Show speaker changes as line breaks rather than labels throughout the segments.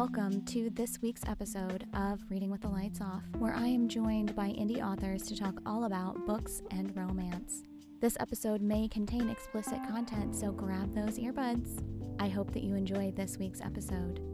Welcome to this week's episode of Reading with the Lights Off, where I am joined by indie authors to talk all about books and romance. This episode may contain explicit content, so grab those earbuds. I hope that you enjoy this week's episode.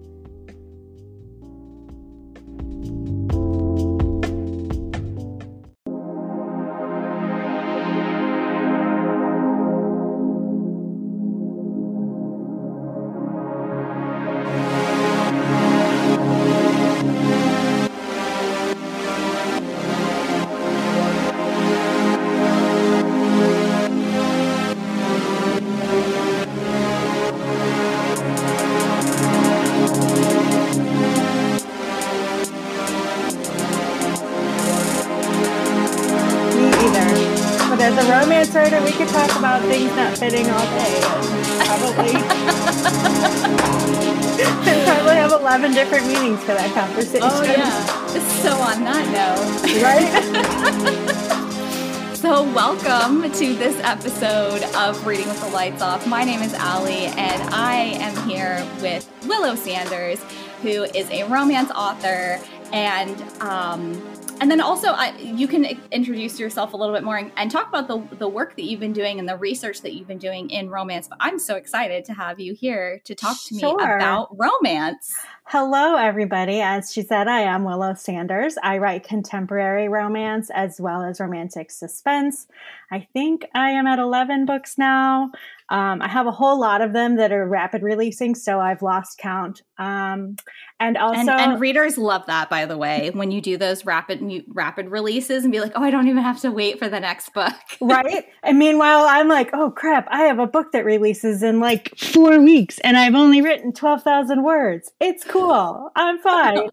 Episode of Reading with the Lights Off. My name is Allie, and I am here with Willow Sanders, who is a romance author, and um, and then also I, you can introduce yourself a little bit more and, and talk about the the work that you've been doing and the research that you've been doing in romance. But I'm so excited to have you here to talk to me about romance.
Hello, everybody. As she said, I am Willow Sanders. I write contemporary romance as well as romantic suspense. I think I am at 11 books now. Um, I have a whole lot of them that are rapid releasing, so I've lost count. Um, and also,
and, and readers love that, by the way, when you do those rapid rapid releases and be like, "Oh, I don't even have to wait for the next book."
right? And meanwhile, I'm like, oh crap, I have a book that releases in like four weeks and I've only written 12,000 words. It's cool. I'm fine.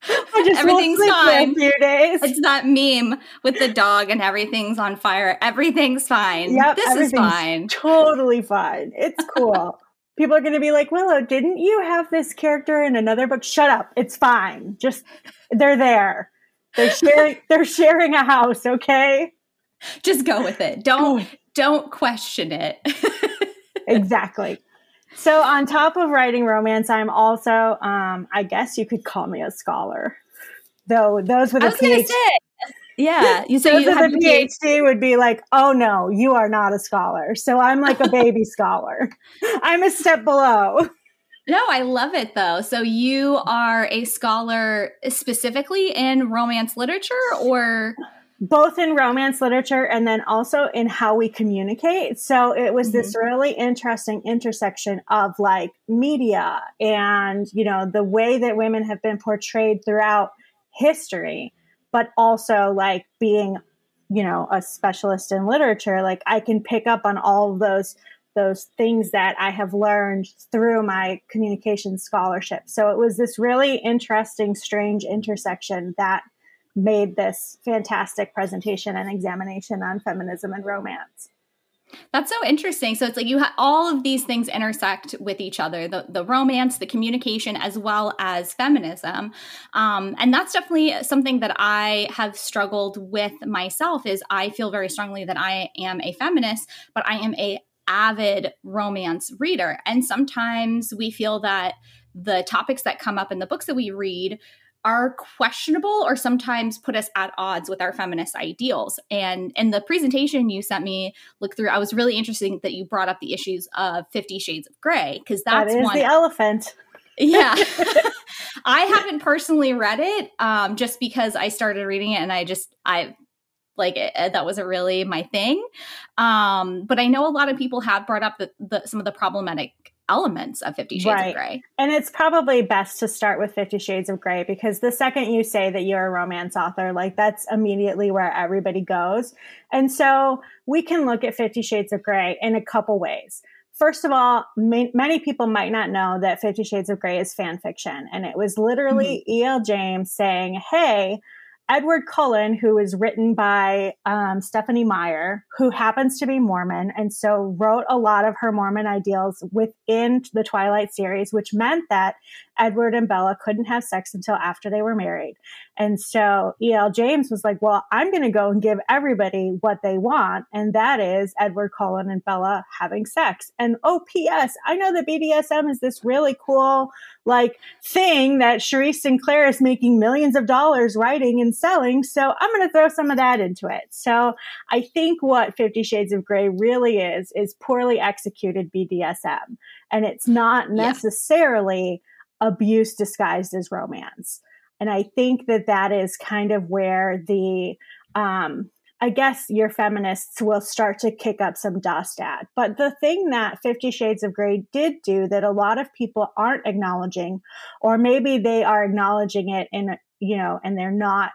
I just
Everything's
for
fine.
a few days.
It's that meme with the dog and everything's on fire. Everything's fine.
Yep,
this is fine.
Totally fine. It's cool. People are going to be like, Willow, didn't you have this character in another book? Shut up. It's fine. Just, they're there. They're sharing, they're sharing a house, okay?
Just go with it. Don't don't question it.
exactly. So, on top of writing romance, I'm also, um, I guess you could call me a scholar. Though those with a PhD,
yeah. You so
those
you
with a
PhD.
PhD would be like, "Oh no, you are not a scholar." So I'm like a baby scholar. I'm a step below.
No, I love it though. So you are a scholar specifically in romance literature, or
both in romance literature and then also in how we communicate. So it was this mm-hmm. really interesting intersection of like media and, you know, the way that women have been portrayed throughout history, but also like being, you know, a specialist in literature. Like I can pick up on all of those those things that I have learned through my communication scholarship. So it was this really interesting, strange intersection that made this fantastic presentation and examination on feminism and romance.
That's so interesting. So it's like you have all of these things intersect with each other the, the romance, the communication, as well as feminism. Um, and that's definitely something that I have struggled with myself is I feel very strongly that I am a feminist, but I am a avid romance reader. And sometimes we feel that the topics that come up in the books that we read are questionable or sometimes put us at odds with our feminist ideals. And in the presentation you sent me look through, I was really interested that you brought up the issues of Fifty Shades of Grey because that's
that is
one.
the elephant.
yeah, I haven't personally read it um, just because I started reading it and I just I like it, that wasn't really my thing. Um, but I know a lot of people have brought up the, the, some of the problematic elements of Fifty Shades
Right.
of Grey.
And it's probably best to start with Fifty Shades of Grey because the second you say that you're a romance author, like that's immediately where everybody goes. And so we can look at Fifty Shades of Grey in a couple ways. First of all, ma- many people might not know that Fifty Shades of Grey is fan fiction. And it was literally mm-hmm. E.L. James saying, Hey, Edward Cullen, who is written by um, Stephenie Meyer, who happens to be Mormon, and so wrote a lot of her Mormon ideals within the Twilight series, which meant that Edward and Bella couldn't have sex until after they were married. And so E.L. James was like, well, I'm going to go and give everybody what they want. And that is Edward Cullen and Bella having sex. And oh, P.S., I know that BDSM is this really cool, like, thing that Cherise Sinclair is making millions of dollars writing and selling. So I'm going to throw some of that into it. So I think what Fifty Shades of Grey really is, is poorly executed BDSM. And it's not necessarily yeah. abuse disguised as romance. And I think that that is kind of where the, um, I guess your feminists will start to kick up some dust at. But the thing that Fifty Shades of Grey did do that a lot of people aren't acknowledging, or maybe they are acknowledging it in, you know, and they're not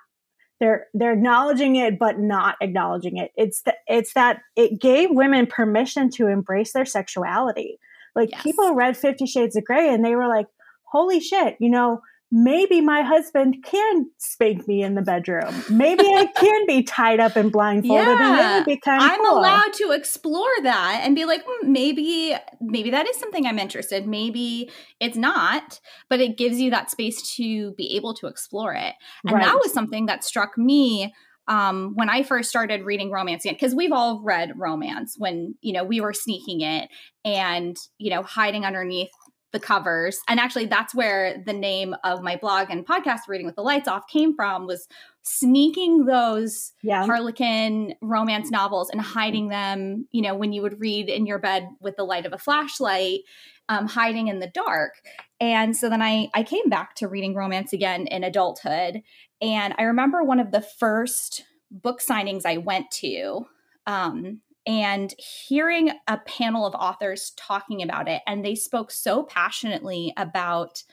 they're they're acknowledging it but not acknowledging it it's the, it's that it gave women permission to embrace their sexuality like yes. people read 50 shades of gray and they were like holy shit you know maybe my husband can spank me in the bedroom. Maybe I can be tied up and blindfolded, yeah. and it would be kind of.
I'm
cool.
allowed to explore that and be like, mm, maybe, maybe that is something I'm interested. Maybe it's not, but it gives you that space to be able to explore it, and right. that was something that struck me um, when I first started reading romance again, because we've all read romance when you know we were sneaking it and you know hiding underneath the covers. And actually, that's where the name of my blog and podcast, Reading with the Lights Off, came from was sneaking those yeah. Harlequin romance novels and hiding them, you know, when you would read in your bed with the light of a flashlight, um, hiding in the dark. And so then I, I came back to reading romance again in adulthood. And I remember one of the first book signings I went to. Um, and hearing a panel of authors talking about it and they spoke so passionately about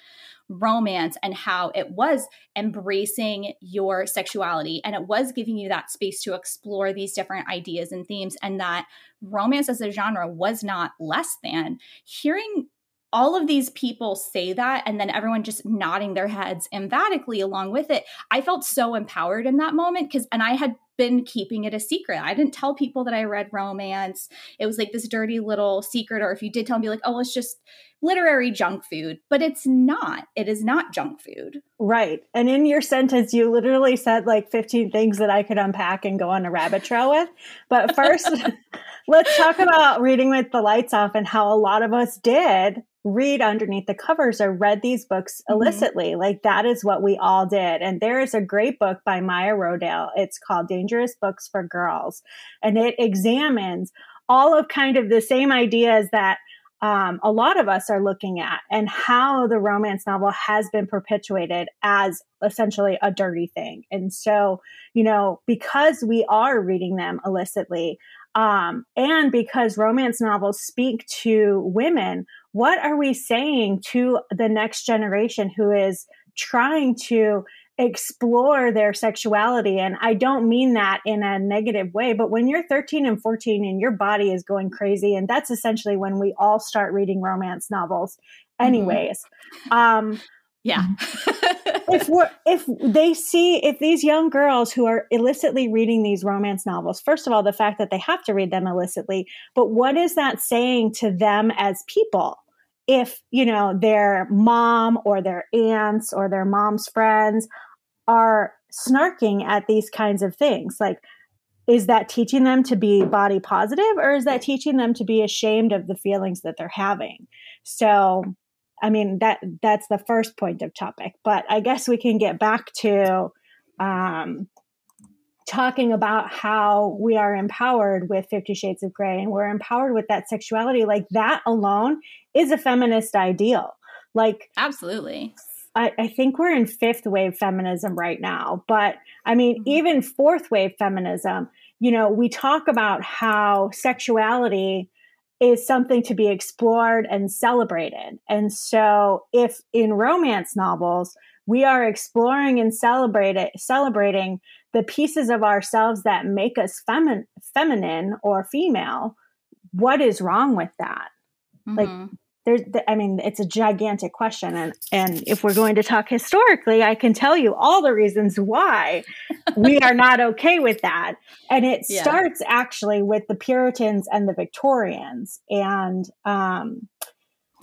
romance and how it was embracing your sexuality and it was giving you that space to explore these different ideas and themes and that romance as a genre was not less than. Hearing all of these people say that and then everyone just nodding their heads emphatically along with it i felt so empowered in that moment because and i had been keeping it a secret. I didn't tell people that i read romance. It was like this dirty little secret or if you did tell me like oh it's just literary junk food. But it's not. It is not junk food.
Right. And in your sentence you literally said like 15 things that i could unpack and go on a rabbit trail with. But first let's talk about reading with the lights off and how a lot of us did read underneath the covers or read these books mm-hmm. illicitly. Mm-hmm. Like that is what we all did. And there is a great book by Maya Rodale. It's called Dangerous Books for Girls. And it examines all of kind of the same ideas that um, a lot of us are looking at and how the romance novel has been perpetuated as essentially a dirty thing. And so, you know, because we are reading them illicitly, um, and because romance novels speak to women, what are we saying to the next generation who is trying to explore their sexuality. And I don't mean that in a negative way, but when you're 13 and 14 and your body is going crazy, and that's essentially when we all start reading romance novels, mm-hmm. anyways. Mm-hmm. Um,
yeah. Mm-hmm.
if we're if they see if these young girls who are illicitly reading these romance novels, first of all, the fact that they have to read them illicitly, but what is that saying to them as people? If, you know, their mom or their aunts or their mom's friends are snarking at these kinds of things. Like, is that teaching them to be body positive or is that teaching them to be ashamed of the feelings that they're having? So, I mean, that that's the first point of topic, but I guess we can get back to um, talking about how we are empowered with 50 shades of gray and we're empowered with that sexuality like that alone is a feminist ideal like
absolutely
I, I, think we're in fifth wave feminism right now. But I mean, mm-hmm. even fourth wave feminism, you know, we talk about how sexuality is something to be explored and celebrated. And so if in romance novels, we are exploring and celebrating celebrating the pieces of ourselves that make us femi- feminine or female, what is wrong with that? Mm-hmm. Like there's i mean it's a gigantic question and and if we're going to talk historically i can tell you all the reasons why we are not okay with that and it yeah. starts actually with the puritans and the victorians and um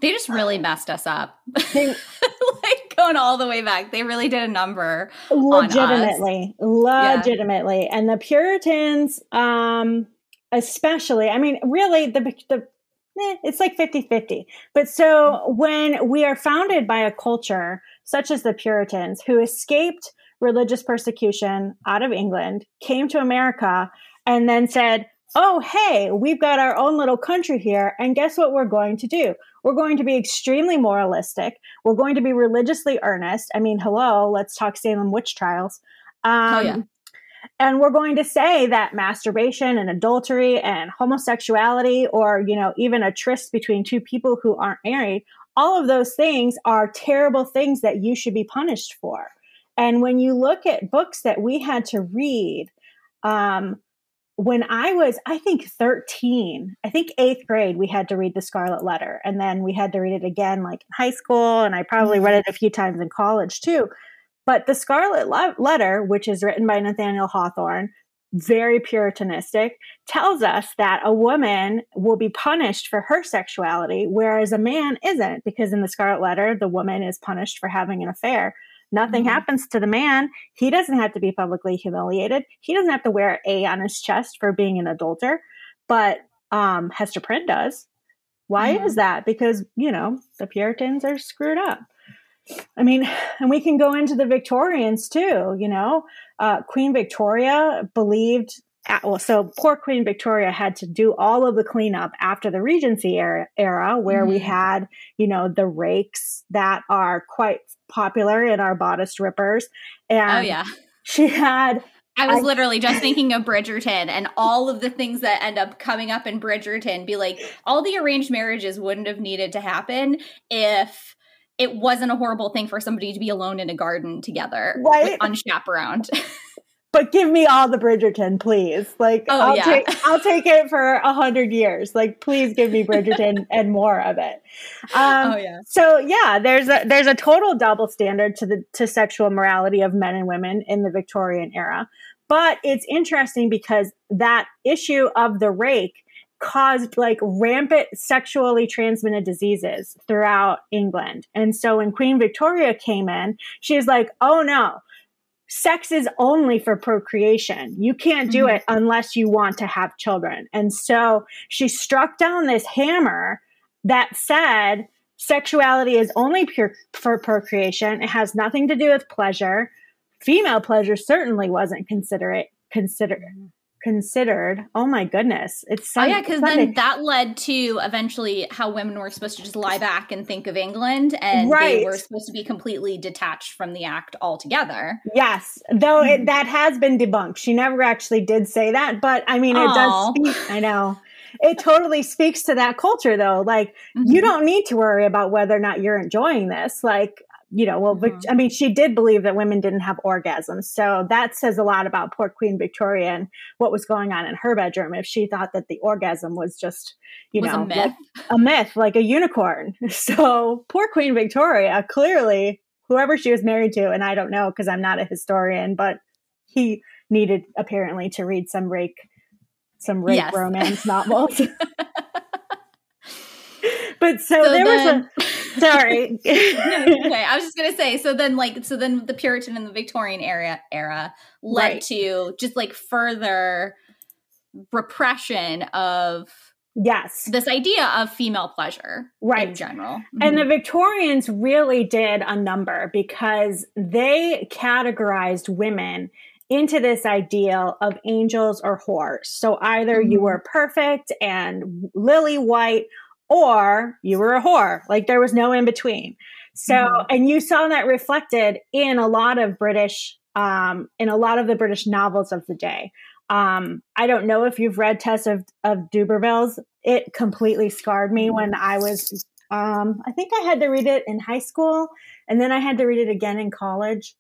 they just really messed us up they, like going all the way back they really did a number
legitimately legitimately yeah. and the puritans um especially i mean really the the eh, it's like 50 50. But so when we are founded by a culture such as the Puritans who escaped religious persecution out of England, came to America, and then said, Oh, hey, we've got our own little country here. And guess what we're going to do? We're going to be extremely moralistic. We're going to be religiously earnest. I mean, hello, let's talk Salem witch trials. Um, oh, yeah. And we're going to say that masturbation and adultery and homosexuality, or, you know, even a tryst between two people who aren't married, all of those things are terrible things that you should be punished for. And when you look at books that we had to read, um, when I was, I think 13, I think eighth grade, we had to read The Scarlet Letter. And then we had to read it again, like in high school. And I probably read it a few times in college too. But the Scarlet Letter, which is written by Nathaniel Hawthorne, very puritanistic, tells us that a woman will be punished for her sexuality, whereas a man isn't, because in the Scarlet Letter, the woman is punished for having an affair. Nothing mm-hmm. happens to the man. He doesn't have to be publicly humiliated. He doesn't have to wear A on his chest for being an adulterer. But um, Hester Prynne does. Why mm-hmm. is that? Because, you know, the Puritans are screwed up. I mean, and we can go into the Victorians too, you know. Uh, Queen Victoria believed, well, so poor Queen Victoria had to do all of the cleanup after the Regency era, era where mm-hmm. we had, you know, the rakes that are quite popular in our bodice rippers. And
oh, yeah.
She had
I was literally just thinking of Bridgerton and all of the things that end up coming up in Bridgerton. Be like, all the arranged marriages wouldn't have needed to happen if it wasn't a horrible thing for somebody to be alone in a garden together, right? Unchaperoned.
but give me all the Bridgerton, please. Like, oh, I'll yeah. take I'll take it for a hundred years. Like, please give me Bridgerton and more of it. Um, oh yeah. So yeah, there's a there's a total double standard to the to sexual morality of men and women in the Victorian era. But it's interesting because that issue of the rake caused like rampant sexually transmitted diseases throughout England. And so when Queen Victoria came in, she's like, oh no, sex is only for procreation. You can't do mm-hmm. it unless you want to have children. And so she struck down this hammer that said sexuality is only pure for procreation. It has nothing to do with pleasure. Female pleasure certainly wasn't considerate considered considered. Oh my goodness. It's
so, oh yeah, because then that led to eventually how women were supposed to just lie back and think of England and right. they were supposed to be completely detached from the act altogether.
Yes. Though it, mm-hmm. that has been debunked. She never actually did say that, but I mean it Aww. does speak I know. It totally speaks to that culture though. Like mm-hmm. you don't need to worry about whether or not you're enjoying this. Like you know, well, mm-hmm. I mean, she did believe that women didn't have orgasms. So that says a lot about poor Queen Victoria and what was going on in her bedroom if she thought that the orgasm was just, you was know, a myth. Like a myth, like a unicorn. So poor Queen Victoria, clearly, whoever she was married to, and I don't know because I'm not a historian, but he needed apparently to read some rake, some rake yes. romance novels. but so, so there then- was a Sorry.
okay, I was just gonna say. So then, like, so then the Puritan and the Victorian era era led right. to just like further repression of
yes
this idea of female pleasure right in general
mm-hmm. and the victorians really did a number because they categorized women into this ideal of angels or whores so either mm-hmm. you were perfect and lily white or you were a whore. Like there was no in between. So, mm-hmm. and you saw that reflected in a lot of British, um, in a lot of the British novels of the day. Um, I don't know if you've read Tess of, of D'Urbervilles. It completely scarred me when I was, um, I think I had to read it in high school and then I had to read it again in college.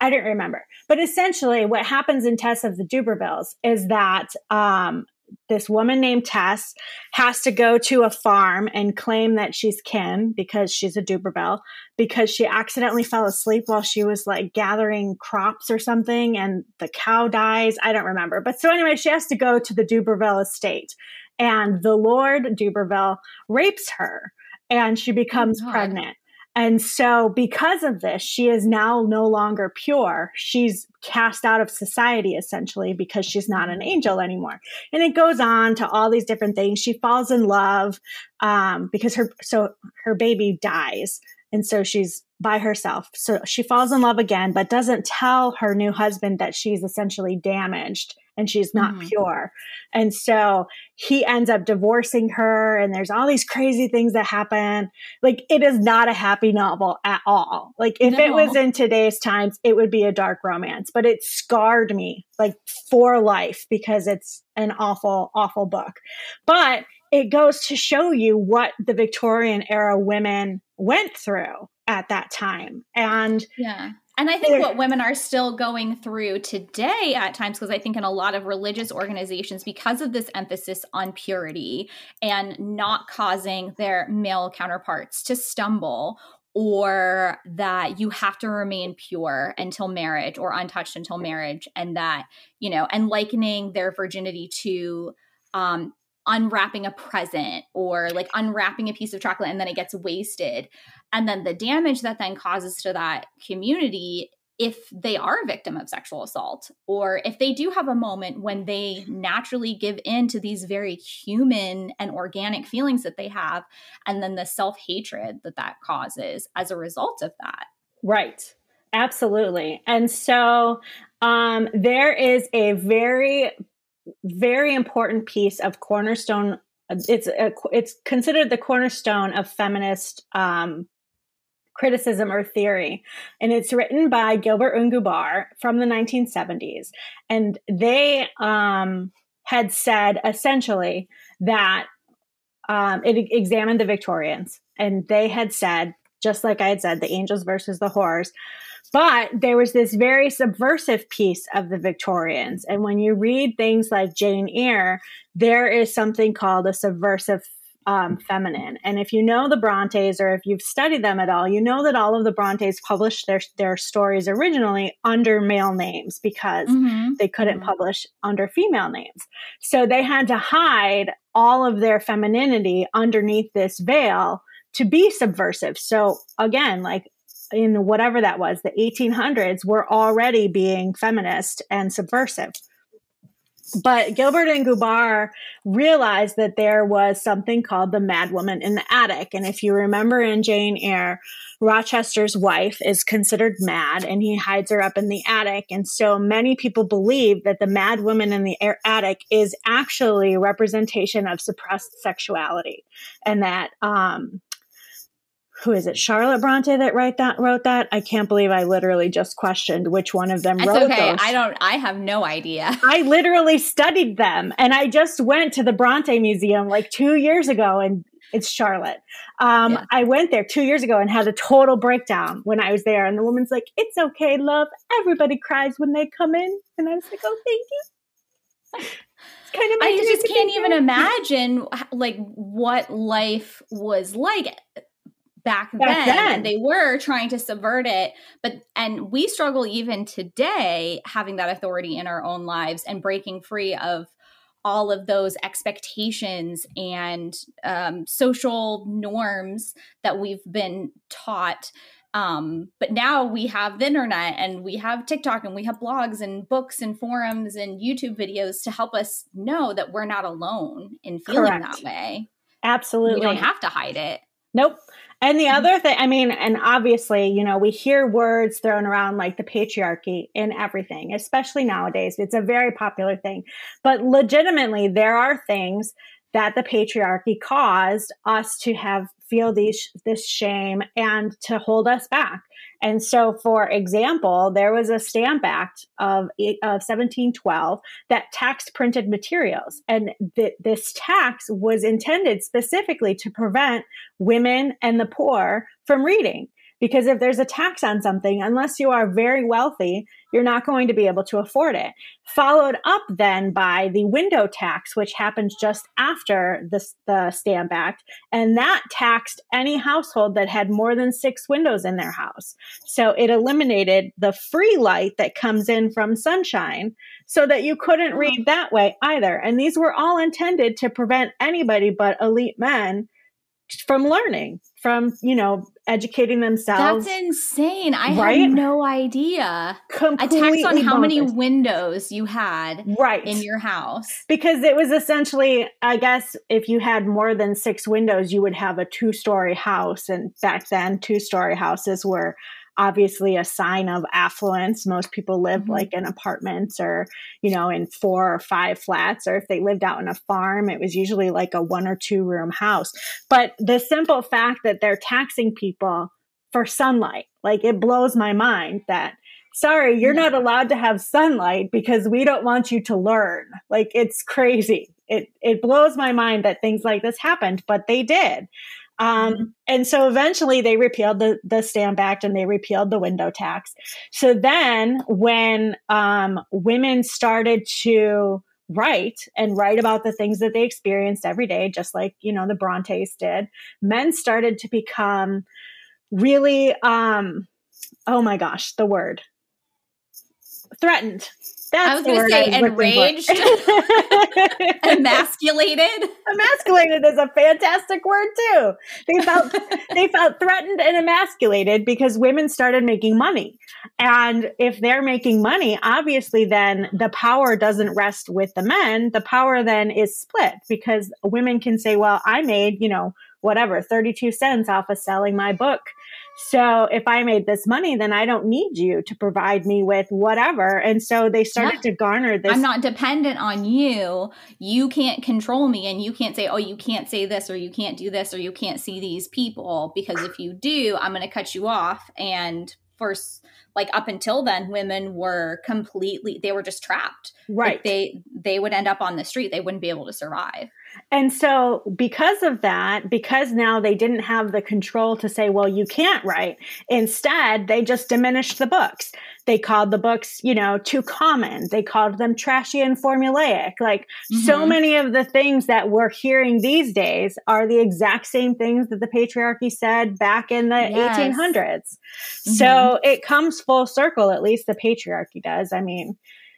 I don't remember. But essentially, what happens in Tess of the D'Urbervilles is that um, this woman named Tess has to go to a farm and claim that she's Kim because she's a D'Urberville because she accidentally fell asleep while she was like gathering crops or something and the cow dies. I don't remember. But so anyway, she has to go to the D'Urberville estate and the Lord D'Urberville rapes her and she becomes oh pregnant. And so, because of this, she is now no longer pure. She's cast out of society essentially because she's not an angel anymore. And it goes on to all these different things. She falls in love um, because her so her baby dies, and so she's by herself. So she falls in love again, but doesn't tell her new husband that she's essentially damaged and she's not mm-hmm. pure. And so he ends up divorcing her and there's all these crazy things that happen. Like it is not a happy novel at all. Like if no. it was in today's times, it would be a dark romance, but it scarred me like for life because it's an awful, awful book. But it goes to show you what the Victorian era women went through at that time. And
yeah. And I think what women are still going through today at times, because I think in a lot of religious organizations, because of this emphasis on purity and not causing their male counterparts to stumble, or that you have to remain pure until marriage or untouched until marriage, and that, you know, and likening their virginity to, um, unwrapping a present or like unwrapping a piece of chocolate and then it gets wasted. And then the damage that then causes to that community if they are a victim of sexual assault or if they do have a moment when they naturally give in to these very human and organic feelings that they have and then the self-hatred that that causes as a result of that.
Right. Absolutely. And so um, there is a very very important piece of cornerstone it's a, it's considered the cornerstone of feminist um, criticism or theory. And it's written by gilbert and Gubar from the 1970s and they um, had said essentially that um, it examined the victorians. And they had said just like i had said the angels versus the whores but there was this very subversive piece of the Victorians. And when you read things like Jane Eyre, there is something called a subversive um, feminine. And if you know the Brontes or if you've studied them at all, you know that all of the Brontes published their, their stories originally under male names because mm-hmm. they couldn't mm-hmm. publish under female names. So they had to hide all of their femininity underneath this veil to be subversive. So again, like in whatever that was, the 1800s, were already being feminist and subversive. But Gilbert and Gubar realized that there was something called the madwoman in the attic. And if you remember in Jane Eyre, Rochester's wife is considered mad and he hides her up in the attic. And so many people believe that the madwoman in the attic is actually a representation of suppressed sexuality and that um, who is it? Charlotte Bronte that write that wrote that. I can't believe I literally just questioned which one of them
That's
wrote
okay.
Those.
I don't. I have no idea.
I literally studied them, and I just went to the Bronte Museum like two years ago, and it's Charlotte. Um, yeah. I went there two years ago and had a total breakdown when I was there, and the woman's like, "It's okay, love. Everybody cries when they come in," and I was like, "Oh, thank you."
Kind of I just can't even imagine like what life was like back, back then, then. they were trying to subvert it but and we struggle even today having that authority in our own lives and breaking free of all of those expectations and um, social norms that we've been taught um, but now we have the internet and we have TikTok and we have blogs and books and forums and YouTube videos to help us know that we're not alone in feeling Correct. that way.
Absolutely. We
don't have to hide it.
Nope. And the other thing, I mean, and obviously, you know, we hear words thrown around like the patriarchy in everything, especially nowadays. It's a very popular thing. But legitimately, there are things that the patriarchy caused us to have feel these this shame and to hold us back. And so, for example, there was a Stamp Act of, of 1712 that taxed printed materials. And th- this tax was intended specifically to prevent women and the poor from reading. Because if there's a tax on something, unless you are very wealthy, you're not going to be able to afford it. Followed up then by the window tax, which happened just after the, the Stamp Act. And that taxed any household that had more than six windows in their house. So it eliminated the free light that comes in from sunshine so that you couldn't read oh. that way either. And these were all intended to prevent anybody but elite men from learning, from, you know, educating themselves.
That's insane. I right? had no idea. Completely a tax on how bonkers. many windows you had
right.
in your house.
Because it was essentially, I guess, if you had more than six windows, you would have a two story house. And back then, two story houses were obviously a sign of affluence. Most people live mm-hmm. like in apartments or, you know, in four or five flats, or if they lived out in a farm, it was usually like a one or two room house. But the simple fact that they're taxing people for sunlight, like it blows my mind that sorry, you're not allowed to have sunlight because we don't want you to learn. Like it's crazy. It it blows my mind that things like this happened, but they did. Um, mm-hmm. And so eventually they repealed the, the Stamp Act and they repealed the window tax. So then when um, women started to write and write about the things that they experienced every day, just like, you know, the Brontes did, men started to become really, um, oh my gosh, the word threatened
that's I was going to say enraged, emasculated.
Emasculated is a fantastic word too. They felt they felt threatened and emasculated because women started making money, and if they're making money, obviously then the power doesn't rest with the men. The power then is split because women can say, "Well, I made you know whatever thirty two cents off of selling my book." So if I made this money, then I don't need you to provide me with whatever. And so they started yeah. to garner this.
I'm not dependent on you. You can't control me and you can't say, oh, you can't say this or you can't do this or you can't see these people because if you do, I'm going to cut you off. And first, like up until then, women were completely, they were just trapped.
Right.
Like they, they would end up on the street. They wouldn't be able to survive.
And so, because of that, because now they didn't have the control to say, well, you can't write, instead, they just diminished the books. They called the books, you know, too common. They called them trashy and formulaic. Like mm-hmm. so many of the things that we're hearing these days are the exact same things that the patriarchy said back in the yes. 1800s. Mm-hmm. So it comes full circle, at least the patriarchy does. I mean,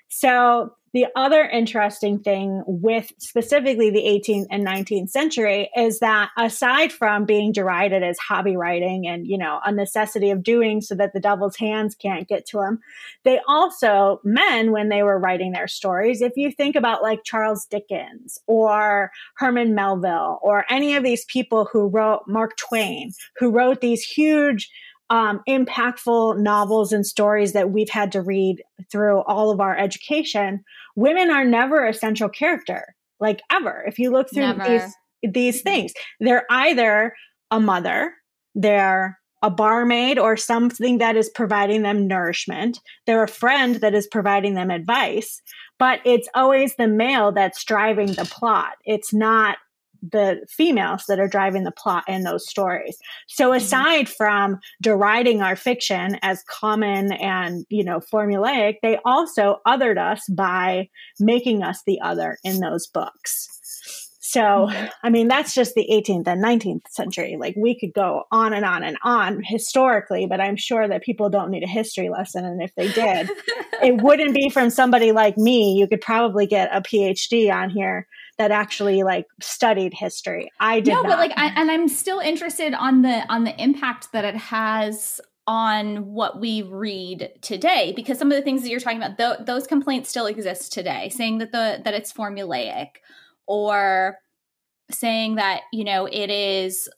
so the other interesting thing with specifically the 18th and 19th century is that aside from being derided as hobby writing and, you know, a necessity of doing so that the devil's hands can't get to them, they also, men, when they were writing their stories, if you think about like Charles Dickens or Herman Melville or any of these people who wrote Mark Twain, who wrote these huge um, impactful novels and stories that we've had to read through all of our education, women are never a central character, like ever. If you look through never. these these things, they're either a mother, they're a barmaid or something that is providing them nourishment. They're a friend that is providing them advice, but it's always the male that's driving the plot. It's not the females that are driving the plot in those stories. So mm-hmm. aside from deriding our fiction as common and, you know, formulaic, they also othered us by making us the other in those books. So, mm-hmm. I mean, that's just the 18th and 19th century. Like, we could go on and on and on historically, but I'm sure that people don't need a history lesson. And if they did, it wouldn't be from somebody like me. You could probably get a PhD on here that actually like studied history. I did. No, not.
but like, I, and I'm still interested on the on the impact that it has on what we read today because some of the things that you're talking about th- those complaints still exist today saying that the that it's formulaic or saying that you know it is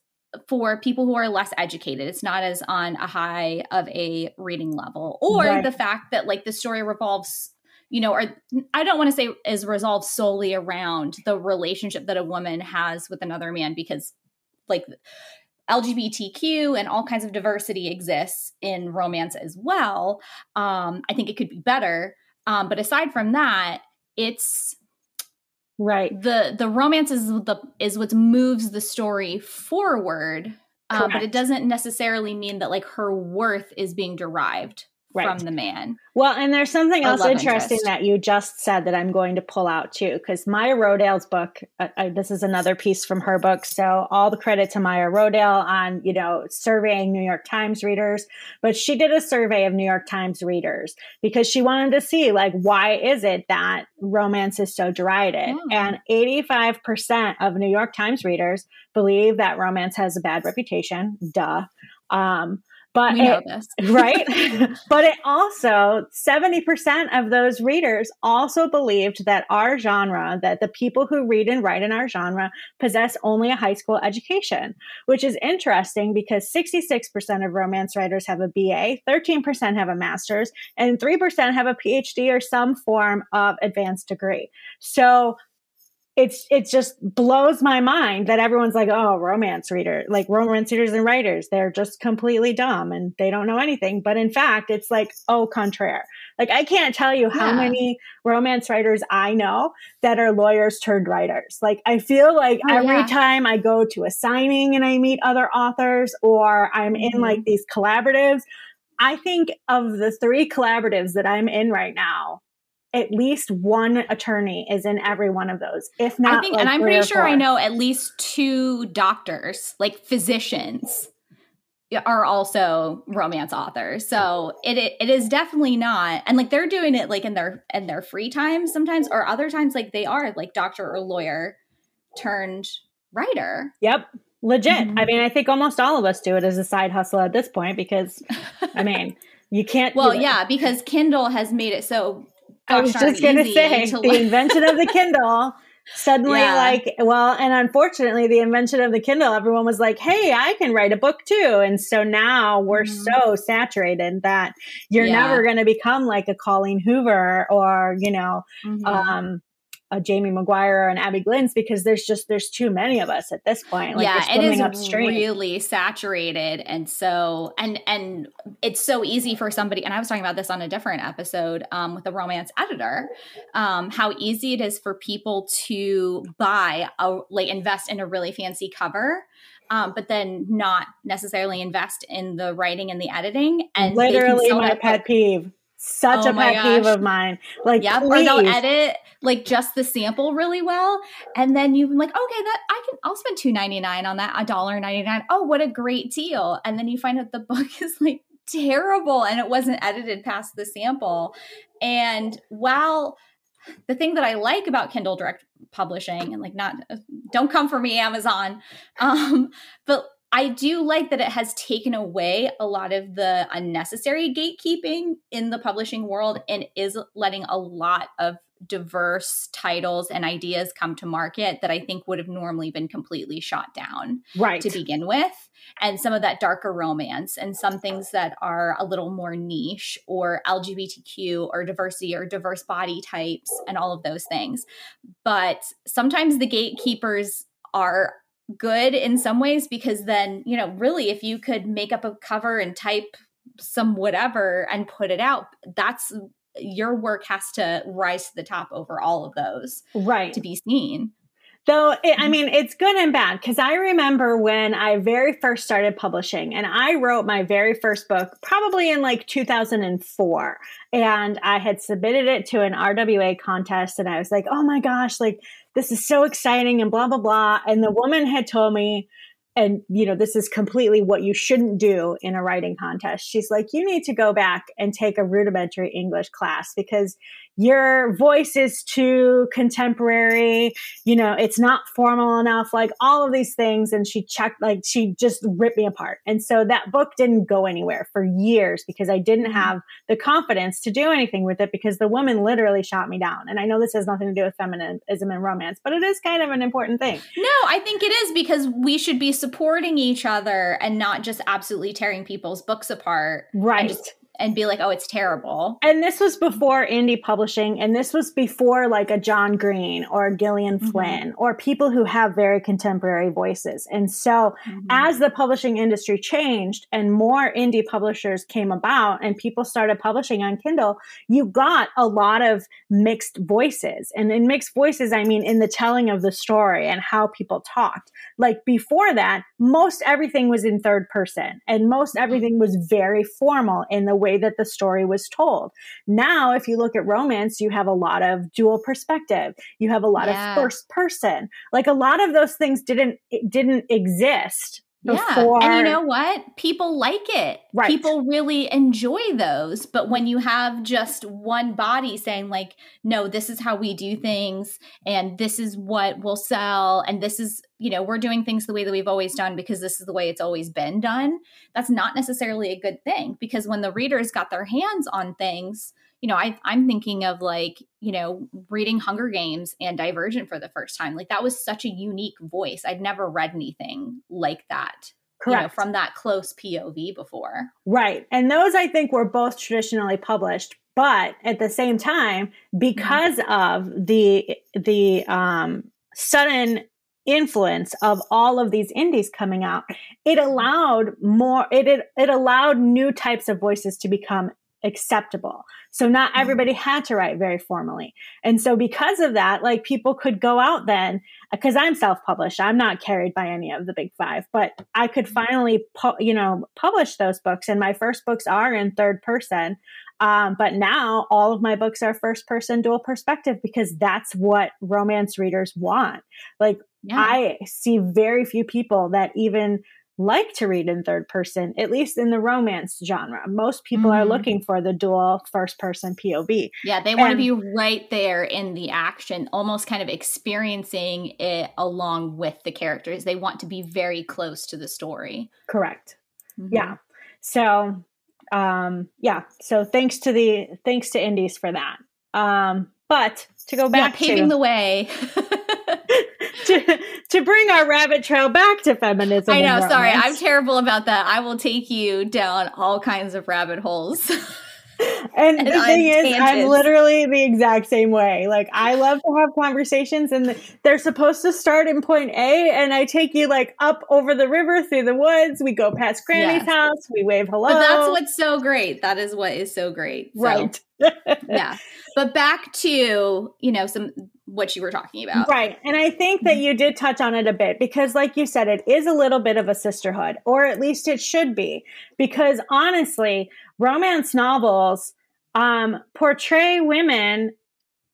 for people who are less educated it's not as on a high of a reading level or right. the fact that like the story revolves you know, or I don't want to say is resolved solely around the relationship that a woman has with another man because like LGBTQ and all kinds of diversity exists in romance as well. Um, I think it could be better. Um, but aside from that, it's
right.
The the romance is the is what moves the story forward um, but it doesn't necessarily mean that like her worth is being derived right. from the man.
Well, and there's something else interesting interest. that you just said that I'm going to pull out too, because Maya Rodale's book. Uh, uh, this is another piece from her book, so all the credit to Maya Rodale on you know surveying New York Times readers. But she did a survey of New York Times readers because she wanted to see like why is it that romance is so derided, oh. and 85 percent of New York Times readers believe that romance has a bad reputation. Duh. Um, but
this.
right? but it also 70% of those readers also believed that our genre, that the people who read and write in our genre possess only a high school education, which is interesting because 66% of romance writers have a BA, 13% have a master's, and 3% have a PhD or some form of advanced degree. So it's it just blows my mind that everyone's like, oh, romance reader, like romance readers and writers, they're just completely dumb and they don't know anything. But in fact, it's like au contraire. Like I can't tell you how yeah. many romance writers I know that are lawyers turned writers. Like I feel like oh, every yeah. time I go to a signing and I meet other authors or I'm mm-hmm. in like these collaboratives, I think of the three collaboratives that I'm in right now, at least one attorney is in every one of those. If not,
I think, like and I'm pretty sure. I know at least two doctors, like physicians, are also romance authors. So it, it it is definitely not, and like they're doing it like in their in their free time sometimes, or other times like they are like doctor or lawyer turned writer.
Yep. Legit. Mm-hmm. I mean, I think almost all of us do it as a side hustle at this point because, I mean, you can't.
well, yeah, because Kindle has made it so
I was just going to say the invention of the Kindle suddenly yeah. like well and unfortunately the invention of the kindle everyone was like hey i can write a book too and so now we're mm-hmm. so saturated that you're yeah. never going to become like a colleen hoover or you know mm-hmm. um a Jamie McGuire and Abbi Glines because there's just there's too many of us at this point.
Like yeah, it is upstream. really saturated, and so and and it's so easy for somebody. And I was talking about this on a different episode um, with a romance editor, um, how easy it is for people to buy a like invest in a really fancy cover. Um, but then not necessarily invest in the writing and the editing. And
literally my pet peeve such oh a pet peeve of mine. Like,
yeah, or they'll edit like just the sample really well, and then you're like, okay, that I can, I'll spend two ninety nine on that, a dollar ninety nine. Oh, what a great deal! And then you find out the book is like terrible, and it wasn't edited past the sample. And while the thing that I like about Kindle Direct Publishing, and like, not don't come for me, Amazon, um, but I do like that it has taken away a lot of the unnecessary gatekeeping in the publishing world and is letting a lot of diverse titles and ideas come to market that I think would have normally been completely shot down
right.
to begin with. And some of that darker romance and some things that are a little more niche or LGBTQ or diversity or diverse body types and all of those things. But sometimes the gatekeepers are good in some ways because then, you know, really, if you could make up a cover and type some whatever and put it out, that's your work has to rise to the top over all of those.
Right.
To be seen.
Though, it, I mm-hmm. mean, it's good and bad because I remember when I very first started publishing and I wrote my very first book probably in like 2004. And I had submitted it to an RWA contest and I was like, oh my gosh, like this is so exciting and blah, blah, blah. And the woman had told me, and you know this is completely what you shouldn't do in a writing contest she's like you need to go back and take a rudimentary english class because your voice is too contemporary. You know it's not formal enough like all of these things. And she checked like she just ripped me apart. And so that book didn't go anywhere for years because i didn't mm-hmm. have the confidence to do anything with it because the woman literally shot me down. And i know this has nothing to do with feminism and romance but it is kind of an important thing.
No i think it is because we should be supporting each other and not just absolutely tearing people's books apart
right.
just and be like, oh, it's terrible.
And this was before indie publishing, and this was before like a John Green or Gillian mm-hmm. Flynn or people who have very contemporary voices. And so, mm-hmm. as the publishing industry changed and more indie publishers came about and people started publishing on Kindle, you got a lot of mixed voices. And in mixed voices, I mean in the telling of the story and how people talked. Like before that, most everything was in third person and most mm-hmm. everything was very formal in the way way that the story was told. Now, if you look at romance, you have a lot of dual perspective. You have a lot yeah. of first person. Like a lot of those things didn't didn't exist before.
Yeah. And you know what? People like it. Right. People really enjoy those. But when you have just one body saying, like, no, this is how we do things, and this is what will sell, and this is, you know, we're doing things the way that we've always done because this is the way it's always been done, that's not necessarily a good thing. Because when the readers got their hands on things, you know, I, I'm thinking of like, you know, reading Hunger Games and Divergent for the first time. Like that was such a unique voice. I'd never read anything like that. Correct. You know, from that close POV before.
Right. And those I think were both traditionally published, but at the same time, because mm-hmm. of the the um, sudden influence of all of these indies coming out, it allowed more it, it it allowed new types of voices to become acceptable. So not mm-hmm. everybody had to write very formally. And so because of that, like people could go out then, because I'm self-published, I'm not carried by any of the big five, but I could mm-hmm. finally, pu- you know, publish those books. And my first books are in third person. Um, but now all of my books are first person dual perspective because that's what romance readers want. Like yeah. I see very few people that even like to read in third person, at least in the romance genre. Most people mm-hmm. are looking for the dual first person POV.
Yeah, they want to be right there in the action, almost kind of experiencing it along with the characters. They want to be very close to the story.
Correct. Mm-hmm. Yeah. So, um, yeah. So thanks to the thanks to indies for that. Um, but to go back
yeah, paving
to,
the way.
to, to bring our rabbit trail back to feminism.
I know, sorry, I'm terrible about that. I will take you down all kinds of rabbit holes.
and, and the thing is, I'm literally the exact same way. Like, I love to have conversations, and they're supposed to start in point A, and I take you like up over the river through the woods. We go past Granny's house, we wave hello.
But that's what's so great. That is what is so great. So,
right.
yeah. But back to, you know, some what you were talking about.
Right. And I think that you did touch on it a bit because, like you said, it is a little bit of a sisterhood, or at least it should be. Because honestly, romance novels um, portray women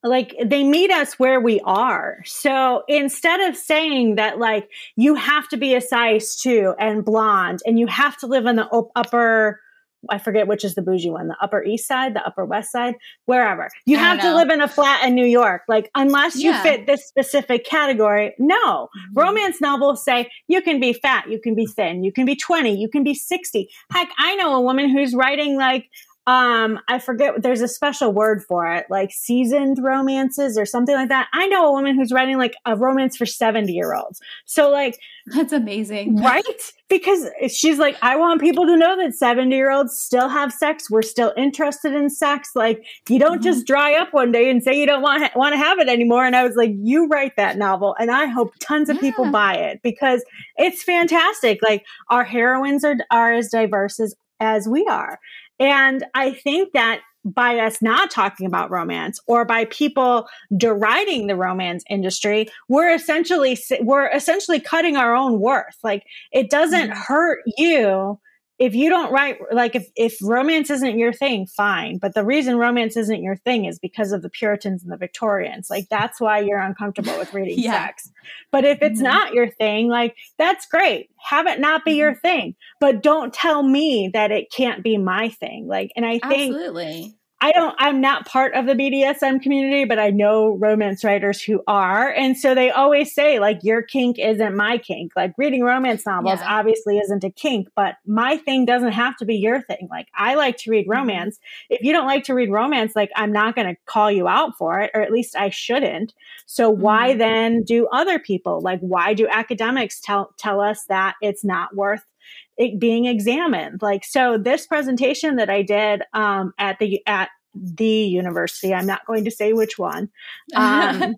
like they meet us where we are. So instead of saying that like you have to be a size two and blonde and you have to live in the upper I forget which is the bougie one, the Upper East Side, the Upper West Side, wherever. You have to live in a flat in New York. Like, unless you yeah. fit this specific category, no. Mm-hmm. Romance novels say you can be fat, you can be thin, you can be 20, you can be 60. Heck, I know a woman who's writing like um i forget there's a special word for it like seasoned romances or something like that. I know a woman who's writing like a romance for 70 year olds so like
that's amazing.
right? Because she's like i want people to know that 70 year olds still have sex. We're still interested in sex. Like you don't mm-hmm. just dry up one day and say you don't want want to have it anymore. And i was like you write that novel and i hope tons of yeah. people buy it because it's fantastic. Like our heroines are are as diverse as as we are and I think that by us not talking about romance or by people deriding the romance industry we're essentially we're essentially cutting our own worth like it doesn't mm-hmm. hurt you if you don't write like if if romance isn't your thing fine. But the reason romance isn't your thing is because of the puritans and the victorians. Like that's why you're uncomfortable with reading yeah. sex. But if it's mm-hmm. not your thing like that's great. Have it not be mm-hmm. your thing. But don't tell me that it can't be my thing. Like and i think
absolutely
I don't, I'm not part of the BDSM community, but I know romance writers who are. And so they always say, like, your kink isn't my kink. Like, reading romance novels yeah. obviously isn't a kink, but my thing doesn't have to be your thing. Like, I like to read mm-hmm. romance. If you don't like to read romance, like, I'm not going to call you out for it, or at least I shouldn't. So why mm-hmm. then do other people? Like, why do academics tell, tell us that it's not worth it being examined. Like, so this presentation that I did um, at the at the university, I'm not going to say which one. Um,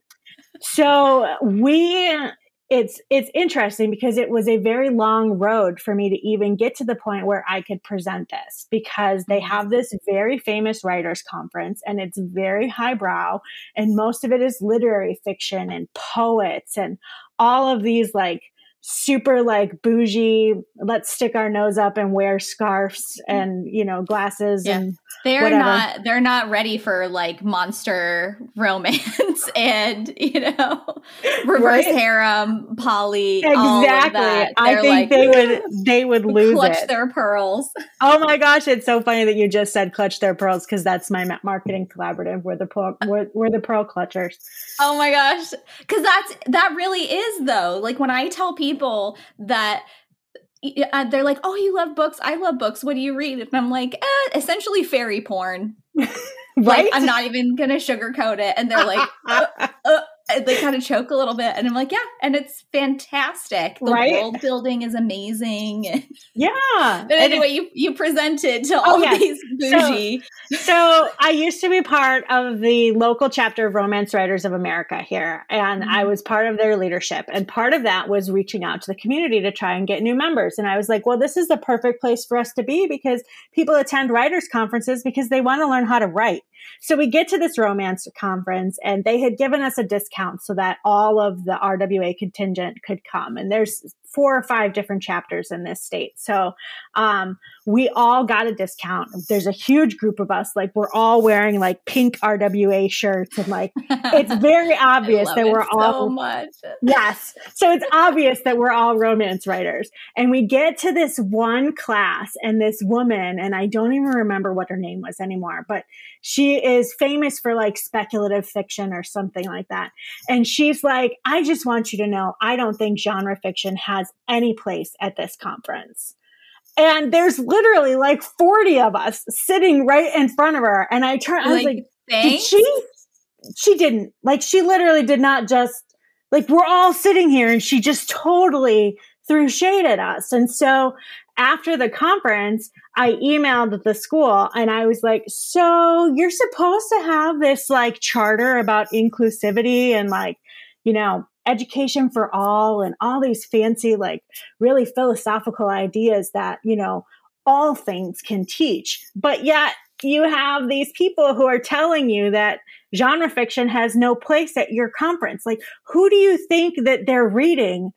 so we it's it's interesting because it was a very long road for me to even get to the point where I could present this because they mm-hmm. have this very famous writers conference and it's very highbrow and most of it is literary fiction and poets and all of these like super like bougie let's stick our nose up and wear scarves and you know glasses yeah. and
they're
whatever.
not they're not ready for like monster romance and you know reverse right? harem poly exactly.
i think like, they would they would lose
clutch
it.
their pearls.
Oh my gosh it's so funny that you just said clutch their pearls because that's my marketing collaborative. We're the pearl we're, we're the pearl clutchers.
Oh my gosh. Because that's that really is though. Like when i tell people people that uh, they're like, "Oh, you love books. I love books. What do you read?" And I'm like, eh, "Essentially fairy porn." right? Like, I'm not even gonna sugarcoat it. And they're like, uh, uh, they kind of choke a little bit and i'm like yeah and it's fantastic. The right? world building is amazing.
Yeah.
But anyway you you presented to all oh, these bougie.
so, so, i used to be part of the local chapter of romance writers of america here and mm-hmm. i was part of their leadership and part of that was reaching out to the community to try and get new members and i was like well this is the perfect place for us to be because people attend writers conferences because they want to learn how to write so we get to this romance conference and they had given us a discount so that all of the RWA contingent could come. And there's four or five different chapters in this state. So um, we all got a discount. There's a huge group of us, like we're all wearing like pink RWA shirts, and like it's very obvious that we're all
so much.
yes. So it's obvious that we're all romance writers. And we get to this one class, and this woman, and I don't even remember what her name was anymore, but she is famous for like speculative fiction or something like that. And she's like, I just want you to know, I don't think genre fiction has has any place at this conference. And there's literally like 40 of us sitting right in front of her. And I turned, I was like, like did she? She didn't. Like, she literally did not just, like, we're all sitting here and she just totally threw shade at us. And so after the conference, I emailed the school and I was like, so you're supposed to have this like charter about inclusivity and like, you know, education for all and all these fancy, like really philosophical ideas that, you know, all things can teach. But yet you have these people who are telling you that genre fiction has no place at your conference. Like, who do you think that they're reading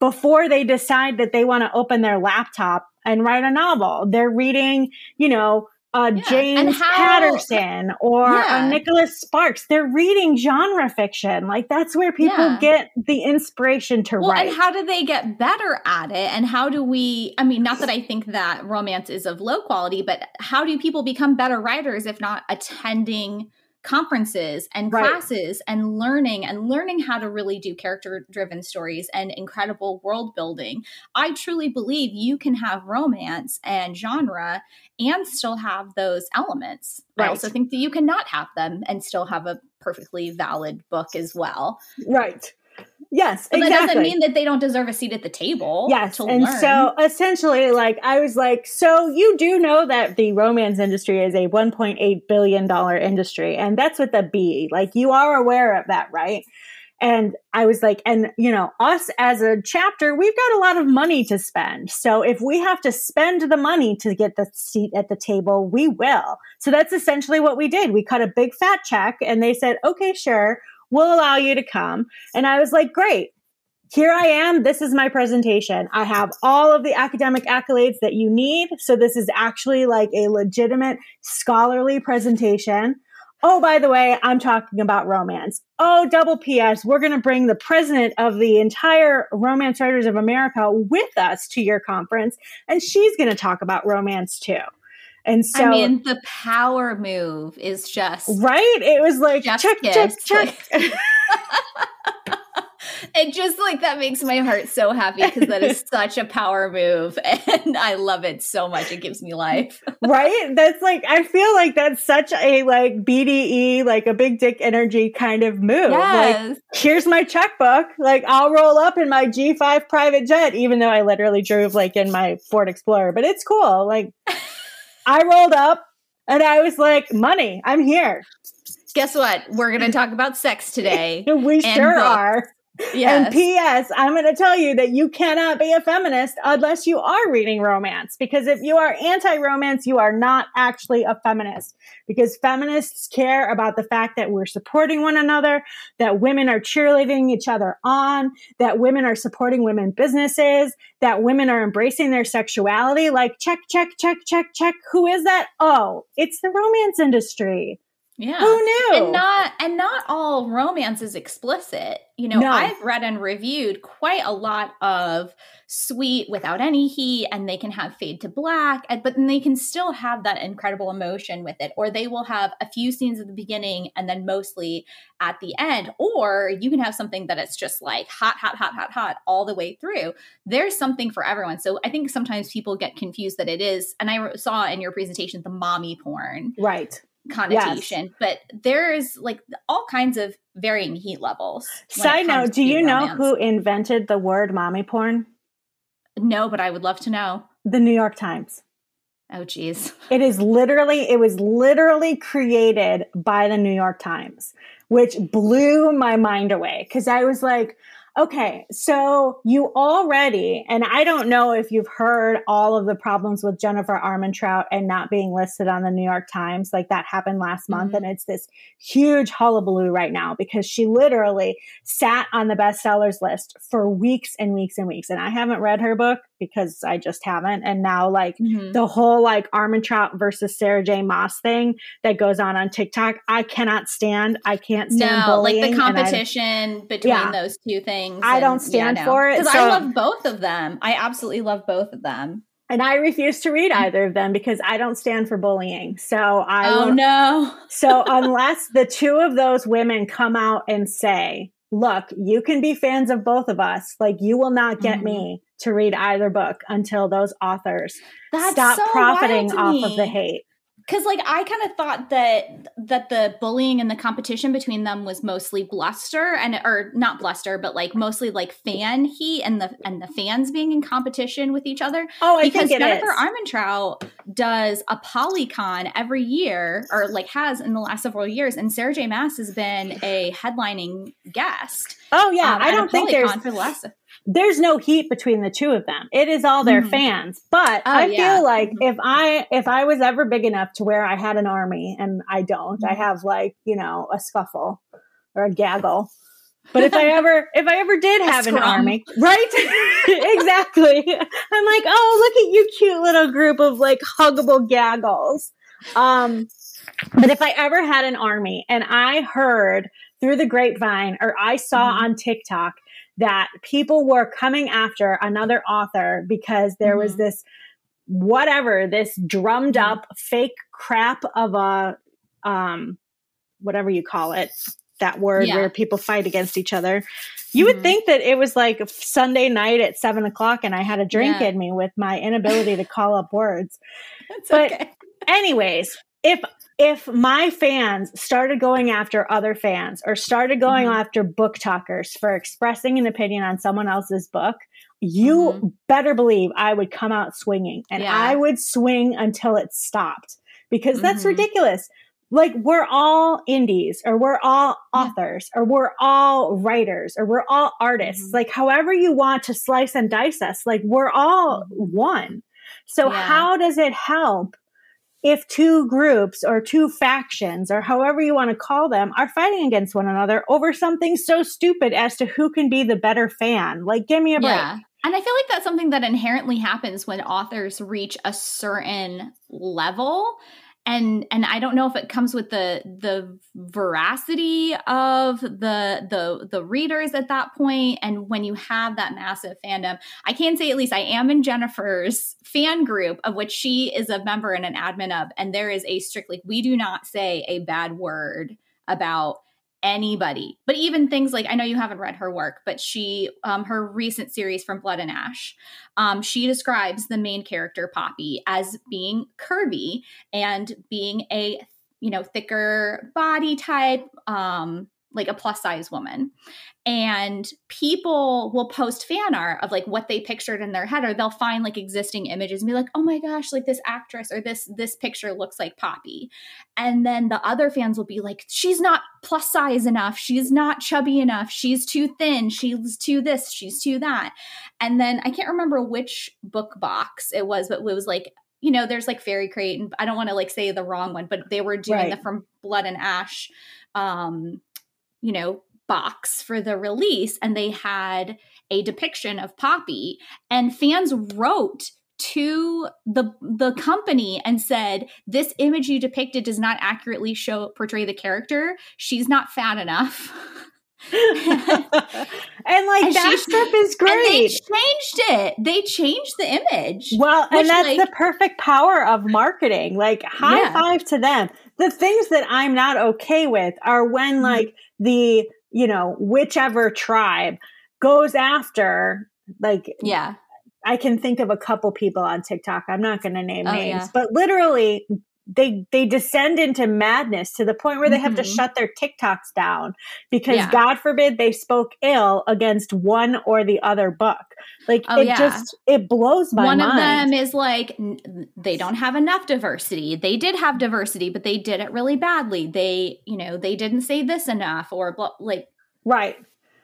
before they decide that they want to open their laptop and write a novel? They're reading, you know, uh, yeah. James how, Patterson or yeah. Nicholas Sparks. They're reading genre fiction. Like that's where people yeah. get the inspiration to
well,
write.
And how do they get better at it? And how do we? I mean, not that I think that romance is of low quality, but how do people become better writers if not attending? Conferences and right. classes and learning and learning how to really do character driven stories and incredible world building. I truly believe you can have romance and genre and still have those elements. Right. I also think that you cannot have them and still have a perfectly valid book as well.
Right. Yes,
but
exactly.
that doesn't mean that they don't deserve a seat at the table.
Yes, and learn. so essentially, like I was like, so you do know that the romance industry is a 1.8 billion dollar industry, and that's with a B. Like you are aware of that, right? And I was like, and you know, us as a chapter, we've got a lot of money to spend. So if we have to spend the money to get the seat at the table, we will. So that's essentially what we did. We cut a big fat check and they said, okay, sure we'll allow you to come. And I was like, great. Here I am. This is my presentation. I have all of the academic accolades that you need. So this is actually like a legitimate scholarly presentation. Oh, by the way, I'm talking about romance. Oh, double PS, we're going to bring the president of the entire Romance Writers of America with us to your conference, and she's going to talk about romance too. And so,
I mean, the power move is just
right. It was like check, check, check. Like,
it just like that makes my heart so happy because that is such a power move and I love it so much. It gives me life.
right? That's like I feel like that's such a like BDE, like a big dick energy kind of move. Yes. Like here's my checkbook. Like I'll roll up in my G5 private jet, even though I literally drove like in my Ford Explorer, but it's cool. Like I rolled up and I was like, money, I'm here.
Guess what? We're going to talk about sex today.
we sure books. are. Yes. And P.S. I'm going to tell you that you cannot be a feminist unless you are reading romance. Because if you are anti romance, you are not actually a feminist. Because feminists care about the fact that we're supporting one another, that women are cheerleading each other on, that women are supporting women businesses, that women are embracing their sexuality. Like, check, check, check, check, check. Who is that? Oh, it's the romance industry.
Yeah.
Who knew?
And not and not all romance is explicit. You know, no. I've read and reviewed quite a lot of sweet without any heat and they can have fade to black, but then they can still have that incredible emotion with it. Or they will have a few scenes at the beginning and then mostly at the end. Or you can have something that it's just like hot, hot, hot, hot, hot all the way through. There's something for everyone. So I think sometimes people get confused that it is, and I saw in your presentation the mommy porn.
Right
connotation, yes. but there's like all kinds of varying heat levels.
Side note, do you romance. know who invented the word mommy porn?
No, but I would love to know.
The New York Times.
Oh geez.
It is literally it was literally created by the New York Times, which blew my mind away cuz I was like, Okay, so you already, and I don't know if you've heard all of the problems with Jennifer Armentrout and not being listed on the New York Times. Like that happened last month, mm-hmm. and it's this huge hullabaloo right now because she literally sat on the bestsellers list for weeks and weeks and weeks. And I haven't read her book because I just haven't. And now, like mm-hmm. the whole like Armentrout versus Sarah J. Maas thing that goes on on TikTok, I cannot stand. I can't stand no,
like the competition between yeah. those two things.
I don't stand yeah, no. for it
because so. I love both of them. I absolutely love both of them.
And I refuse to read either of them because I don't stand for bullying. So I
Oh will, no.
so unless the two of those women come out and say, "Look, you can be fans of both of us. Like you will not get mm-hmm. me to read either book until those authors That's stop so profiting off of the hate."
Because like i kind of thought that that the bullying and the competition between them was mostly bluster and or not bluster but like mostly like fan heat and the and the fans being in competition with each other.
Oh I
because
think
jennifer is. armentrout does Apollycon every year or like has in the last several years and sarah j. Maas has been a headlining guest
oh yeah. um, i don't think there's for the last there's no heat between the two of them. It is all their mm-hmm. fans. But oh, I yeah. feel like mm-hmm. if I if I was ever big enough to where I had an army and I don't, mm-hmm. I have like, you know, a scuffle or a gaggle. But if I ever if I ever did have an army, right? exactly. I'm like, "Oh, look at you cute little group of like huggable gaggles." Um but if I ever had an army and I heard through the grapevine or I saw mm-hmm. on TikTok that people were coming after another author because there mm-hmm. was this whatever this drummed mm-hmm. up fake crap of a um whatever you call it that word yeah. where people fight against each other you mm-hmm. would think that it was like sunday night at seven o'clock and i had a drink yeah. in me with my inability to call up words
That's but okay.
anyways if if my fans started going after other fans or started going mm-hmm. after BookTokers for expressing an opinion on someone else's book, you mm-hmm. better believe I would come out swinging and yeah. I would swing until it stopped because that's mm-hmm. ridiculous. Like we're all indies or we're all authors or we're all writers or we're all artists. Mm-hmm. Like however you want to slice and dice us, like we're all mm-hmm. one. So yeah. how does it help if two groups or two factions or however you want to call them are fighting against one another over something so stupid as to who can be the better fan. Like, give me a break. Yeah.
And I feel like that's something that inherently happens when authors reach a certain level and and I don't know if it comes with the the veracity of the the the readers at that point and when you have that massive fandom. I can say at least I am in Jennifer's fan group of which she is a member and an admin of and there is a strict like we do not say a bad word about anybody. But even things like I know you haven't read her work, but she um, her recent series from Blood and Ash, um, she describes the main character Poppy as being curvy and being a you know thicker body type um like a plus size woman. And people will post fan art of like what they pictured in their head, or they'll find like existing images and be like, oh my gosh, like this actress or this this picture looks like Poppy. And then the other fans will be like, she's not plus size enough, she's not chubby enough, she's too thin, she's too this, she's too that. And then I can't remember which book box it was, but it was like you know, there's like Fairy Crate, and I don't want to like say the wrong one, but they were doing right. the From Blood and Ash um you know, box for the release and they had a depiction of Poppy and fans wrote to the the company and said this image you depicted does not accurately show portray the character. She's not fat enough.
And like and that stuff is great
and they changed it. They changed the image
well and that's like, the perfect power of marketing. Like high yeah. five to them the things that i'm not okay with are when mm-hmm. like the, you know, whichever tribe goes after like
yeah
i can think of a couple people on tiktok i'm not going to name oh, names yeah. but literally they they descend into madness to the point where they mm-hmm. have to mm-hmm. shut their tiktoks down because yeah. god forbid they spoke ill against one or the other book like oh, it yeah. just it blows my mind.
one
mind.
of them is like they don't have enough diversity they did have diversity but they did it really badly they you know they didn't say this enough or like
right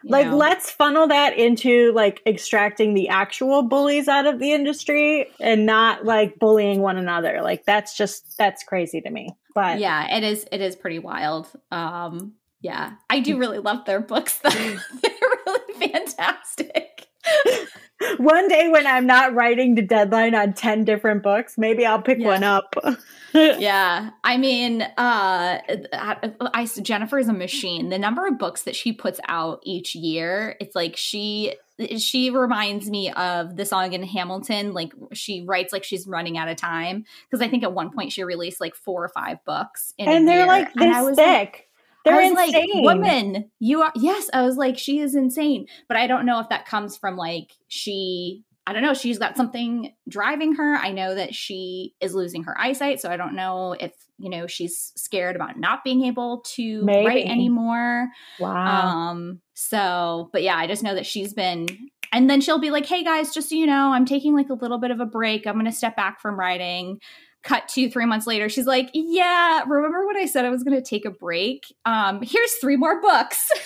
like know. let's funnel that into like extracting the actual bullies out of the industry and not like bullying one another. Like that's just that's crazy to me. But
yeah it is it is pretty wild. Um yeah. I do really love their books though. They're really fantastic
one day when I'm not writing the deadline on 10 different books, maybe I'll pick yeah. one up.
yeah. I mean, uh I Jennifer is a machine. The number of books that she puts out each year, it's like she she reminds me of the song in Hamilton. Like she writes like she's running out of time because I think at one point she released like four or five books,
and they're
year.
like this thick. Like, they're insane.
like, woman, you are, yes. I was like, she is insane. But I don't know if that comes from like, she, I don't know, she's got something driving her. I know that she is losing her eyesight. So I don't know if, you know, she's scared about not being able to Maybe. write anymore.
Wow.
Um, so, but yeah, I just know that she's been, and then she'll be like, hey guys, just so you know, I'm taking like a little bit of a break. I'm going to step back from writing cut to three months later she's like yeah remember when i said i was going to take a break? Um here's three more books.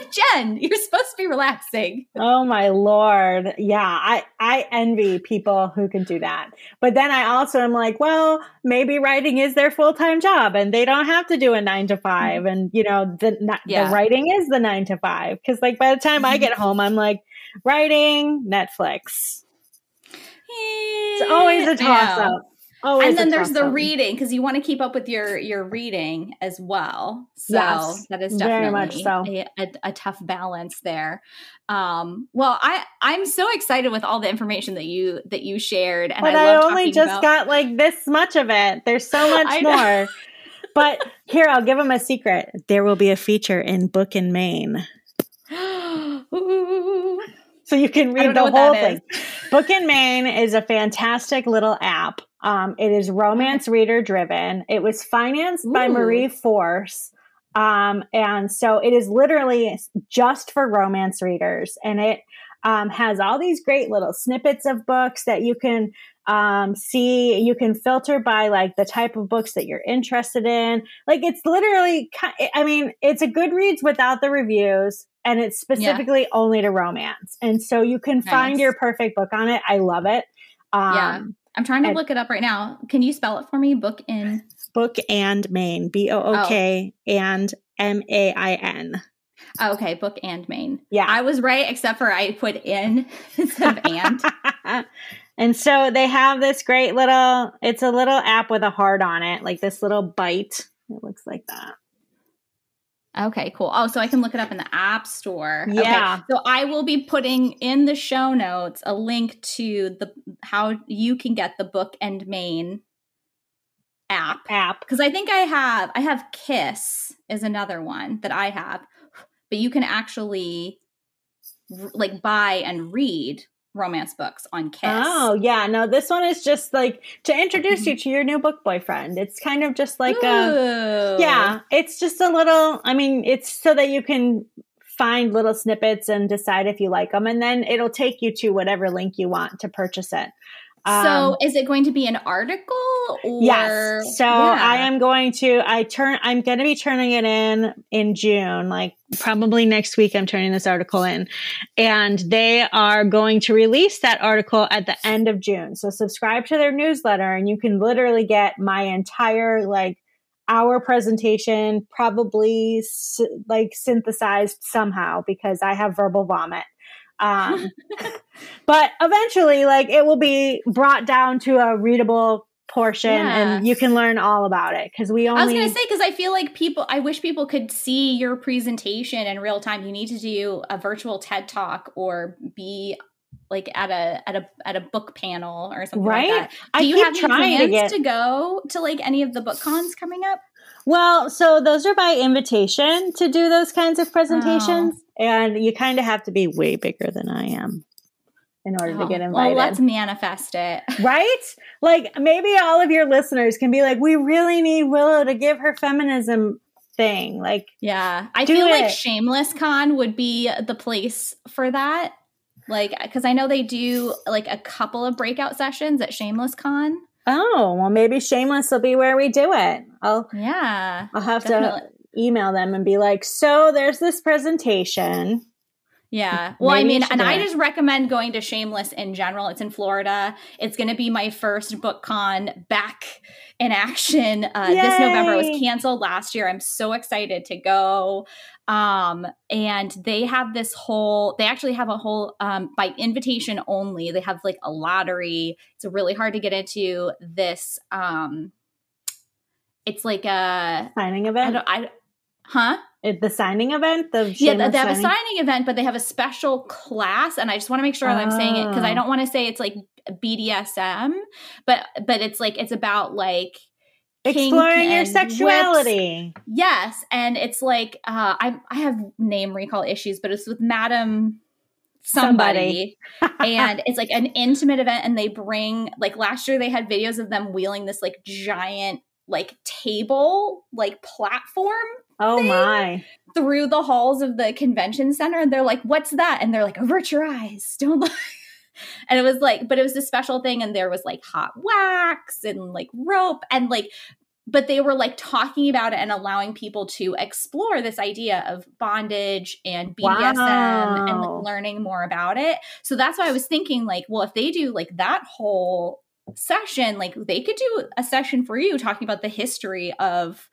Like jen you're supposed to be relaxing.
Oh my lord. Yeah i i envy people who can do that. But then i also am like well maybe writing is their full-time job and they don't have to do a nine to 5 mm-hmm. and you know the, yeah. the writing is the nine to five. Because like by the time i get home i'm like writing netflix. It's always a toss up
Oh, and then there's the reading because you want to keep up with your your reading as well. So yes, that is definitely so. a, a, a, tough balance there. Um, well, I I'm so excited with all the information that you that you shared, and
but
I,
I only just about- got like this much of it. There's so much more. but here, I'll give them a secret. There will be a feature in Book in Main. so you can read the whole thing. Book in Main is a fantastic little app um, it is romance reader driven. It was financed Ooh. by Marie Force. Um, and so it is literally just for romance readers. And it um, has all these great little snippets of books that you can um, see. You can filter by like the type of books that you're interested in. Like it's literally, I mean, it's a Goodreads without the reviews. And it's specifically yeah. only to romance. And so you can nice. find your perfect book on it. I love it. Um,
yeah. I'm trying to look it up right now. Can you spell it for me? Book in
Book and Main. B O O K oh. and M A I N.
Oh, okay, book and Main.
Yeah.
I was right, except for I put in instead of and.
and so they have this great little, it's a little app with a heart on it, like this little bite. It looks like that.
Okay, cool. Oh, so I can look it up in the App Store.
Yeah.
Okay. So I will be putting in the show notes a link to the how you can get the book and Main app.
App.
Because I think I have I have Kiss is another one that I have, but you can actually like buy and read romance books on Kiss.
Oh, yeah. No, this one is just like to introduce you mm-hmm. to your new book boyfriend. It's kind of just like a Yeah, it's just a little I mean, it's so that you can find little snippets and decide if you like them and then it'll take you to whatever link you want to purchase it. Um,
So is it going to be an article or
Yes. So
Yeah.
I am going to I turn I'm going to be turning it in in June, like probably next week I'm turning this article in. And they are going to release that article at the end of June. So subscribe to their newsletter and you can literally get my entire like our presentation probably s- like synthesized somehow because I have verbal vomit. Um, but eventually, like it will be brought down to a readable portion, and you can learn all about it because we
I was going to say because I feel like people. I wish people could see your presentation in real time. You need to do a virtual TED talk or be like at a at a at a book panel or something
Right?
like that. Do
I
you have
trying to
plans
get-
to go to like any of the book cons coming up?
well, so those are by invitation to do those kinds of presentations,
Oh.
And you kind of have to be way bigger than I am in order to
Oh,
get
Well,
invited.
let's manifest it.
right? Like maybe all of your listeners can be like, we really need Willow to give her feminism thing. Like,
Yeah. I feel like. Shameless Con would be the place for that. Like, because I know they do like a couple of breakout sessions at Shameless Con.
oh, well, maybe Shameless will be where we do it. I'll
Yeah.
I'll have
Definitely.
to email them and be like, so there's this presentation.
Yeah. Well, I
Maybe you
mean, and I just recommend going to Shameless in general. It's in Florida. It's going to be my first book con back in action. Uh, this November It was canceled last year. I'm so excited to go. Um, and they have this whole, they actually have a whole, um, by invitation only, they have like a lottery. It's really hard to get into this. Um, it's like a,
Signing
I
event.
don't, I, huh?
It- the signing event. The
Yeah, they have a
signing?
signing event, but they have a special class, and I just want to make sure that I'm saying it because I
Oh.
don't want to say it's like BDSM, but but it's like it's about like
Exploring your sexuality.
whips. Yes, and it's like uh, I I have name recall issues, but it's with Madam somebody, and it's like an intimate event, and they bring like last year they had videos of them wheeling this like giant like table like platform
Oh my.
through the halls of the convention center and they're like what's that and they're like avert your eyes don't look and it was like but it was a special thing and there was like hot wax and like rope and like but they were like talking about it and allowing people to explore this idea of bondage and BDSM and like learning more about it. So that's why I was thinking like, well, if they do like that whole session, like they could do a session for you talking about the history of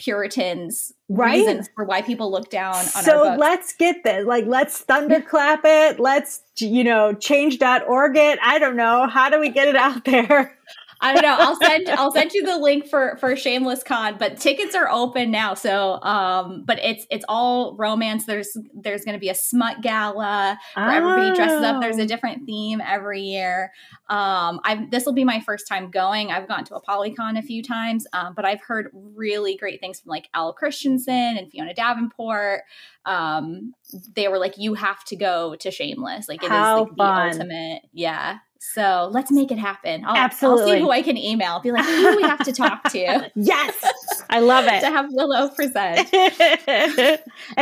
Puritans
Right?
reasons for why people look down on
so let's get this. Like, let's thunderclap it. Let's, you know, change.org it. I don't know. How do we get it out there?
I don't know. I'll send I'll send you the link for for Shameless Con, but tickets are open now. So um but it's it's all romance. There's there's going to be a smut gala where everybody dresses up. There's a
Oh.
different theme every year. Um I this will be my first time going. I've gone to Apollycon a few times, um, but I've heard really great things from like Al Christensen and Fiona Davenport. Um they were like you have to go to Shameless. Like it is
How
like
fun.
the ultimate. Yeah. So let's make it happen. I'll, I'll see who I can email. Be like, who do we have to talk to
Yes. I love it.
to have Willow present?
and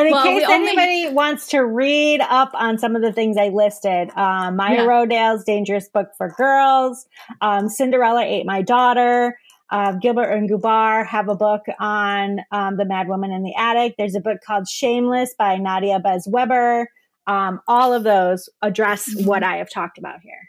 in
Well, we
case
only-
anybody wants to read up on some of the things I listed, um, Maya
Yeah.
Rodale's Dangerous Book for Girls, um, Cinderella Ate My Daughter, uh, Gilbert and Gubar have a book on um, the Mad Woman in the Attic. There's a book called Shameless by Nadia Bolz-Weber. Um, all of those address
Mhm.
what I have talked about here.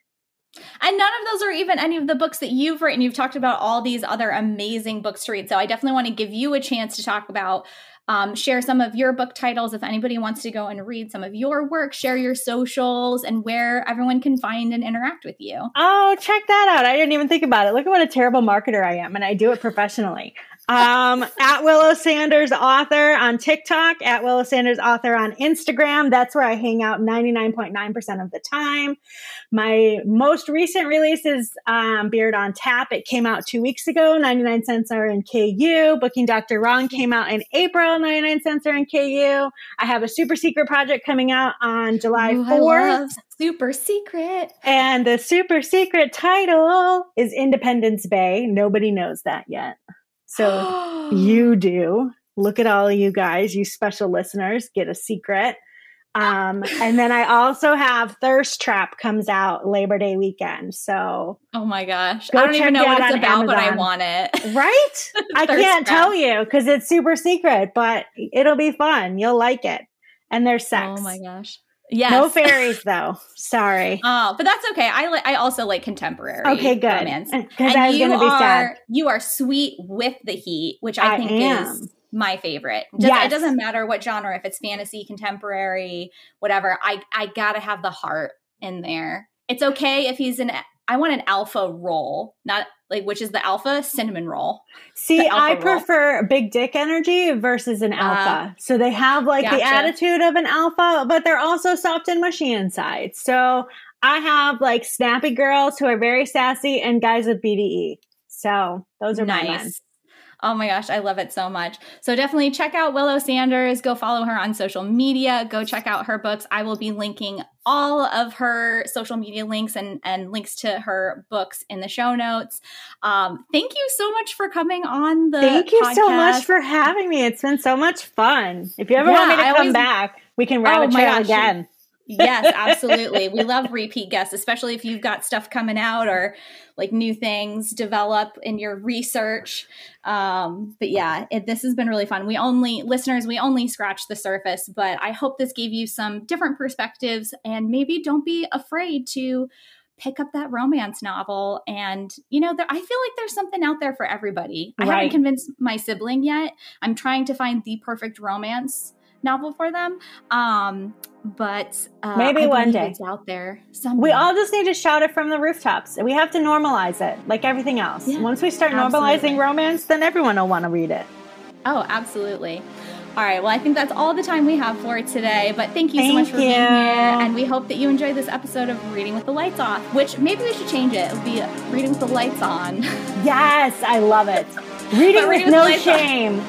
And none of those are even any of the books that you've written. You've talked about all these other amazing books to read. So I definitely want to give you a chance to talk about, um, share some of your book titles. If anybody wants to go and read some of your work, share your socials and where everyone can find and interact with you.
Oh, check that out. I didn't even think about it. Look at what a terrible marketer I am, and I do it professionally. Um, at Willow Sanders author on TikTok, at Willow Sanders author on Instagram. That's where I hang out 99.9% of the time. My most recent release is um, Beard on Tap. It came out two weeks ago. 99 cents are in KU. Booking Dr. Wrong came out in April. 99 cents are in KU. I have a super secret project coming out on July Ooh, 4th.
Super secret.
And the super secret title is Independence Bay. Nobody knows that yet. So you do. Look at all of you guys, you special listeners, get a secret. Um, and then I also have Thirst Trap comes out Labor Day weekend. So
Oh my gosh. I don't even know what it's about, Amazon. but I want it.
Right? I can't trap. tell you because it's super secret, but it'll be fun. You'll like it. And there's sex.
Oh my gosh. Yes.
No fairies though. Sorry.
Oh, but that's okay. I like I also like contemporary
okay, good.
romance. Uh, because I was you gonna be are, sad. You are sweet with the heat, which I, I think am. is my favorite. Just, yes. It doesn't matter what genre, if it's fantasy, contemporary, whatever. I I gotta have the heart in there. It's okay if he's an I want an alpha roll, not like which is the alpha cinnamon roll.
See, I roll. prefer big dick energy versus an uh, alpha. So they have like gotcha. the attitude of an alpha, but they're also soft and mushy inside. So I have like snappy girls who are very sassy and guys with BDE. So those are nice. my men.
Oh my gosh, I love it so much. So definitely check out Willow Sanders. Go follow her on social media. Go check out her books. I will be linking all of her social media links and, and links to her books in the show notes. Um, thank you so much for coming on the
Thank you
podcast.
so much for having me. It's been so much fun. If you ever yeah, want me to I come always, back, we can rabbit oh trail again
yes, absolutely. we love repeat guests, especially if you've got stuff coming out or like new things develop in your research. Um, but yeah, it, this has been really fun. We only, listeners, we only scratched the surface, but I hope this gave you some different perspectives and maybe don't be afraid to pick up that romance novel and you know there, i feel like there's something out there for everybody right. i haven't convinced my sibling yet i'm trying to find the perfect romance novel for them. Um, but uh,
maybe one day
it's out there. Someday.
We all just need to shout it from the rooftops. We have to normalize it, like everything else. Yeah, Once we start absolutely. normalizing romance, then everyone will want to read it.
Oh, absolutely. All right. Well, I think that's all the time we have for today. But thank you
thank
so much for
you.
being here. And we hope that you enjoyed this episode of Reading with the Lights Off, which maybe we should change it. It'll be Reading with the Lights On.
Yes, I love it. Reading, with, with no shame.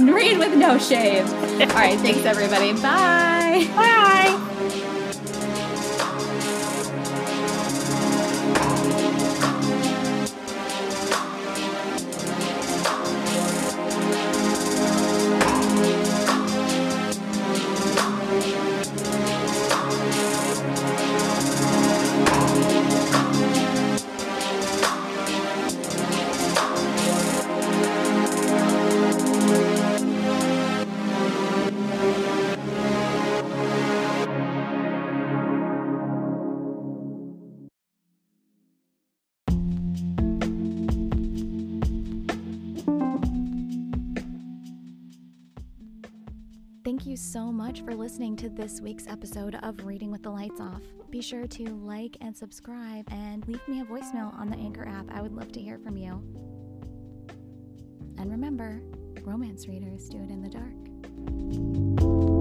Read with no shame. All right. Thanks, everybody. Bye.
Bye.
So much for listening to this week's episode of Reading with the Lights Off. Be sure to like and subscribe and leave me a voicemail on the Anchor app. I would love to hear from you. And remember, romance readers do it in the dark.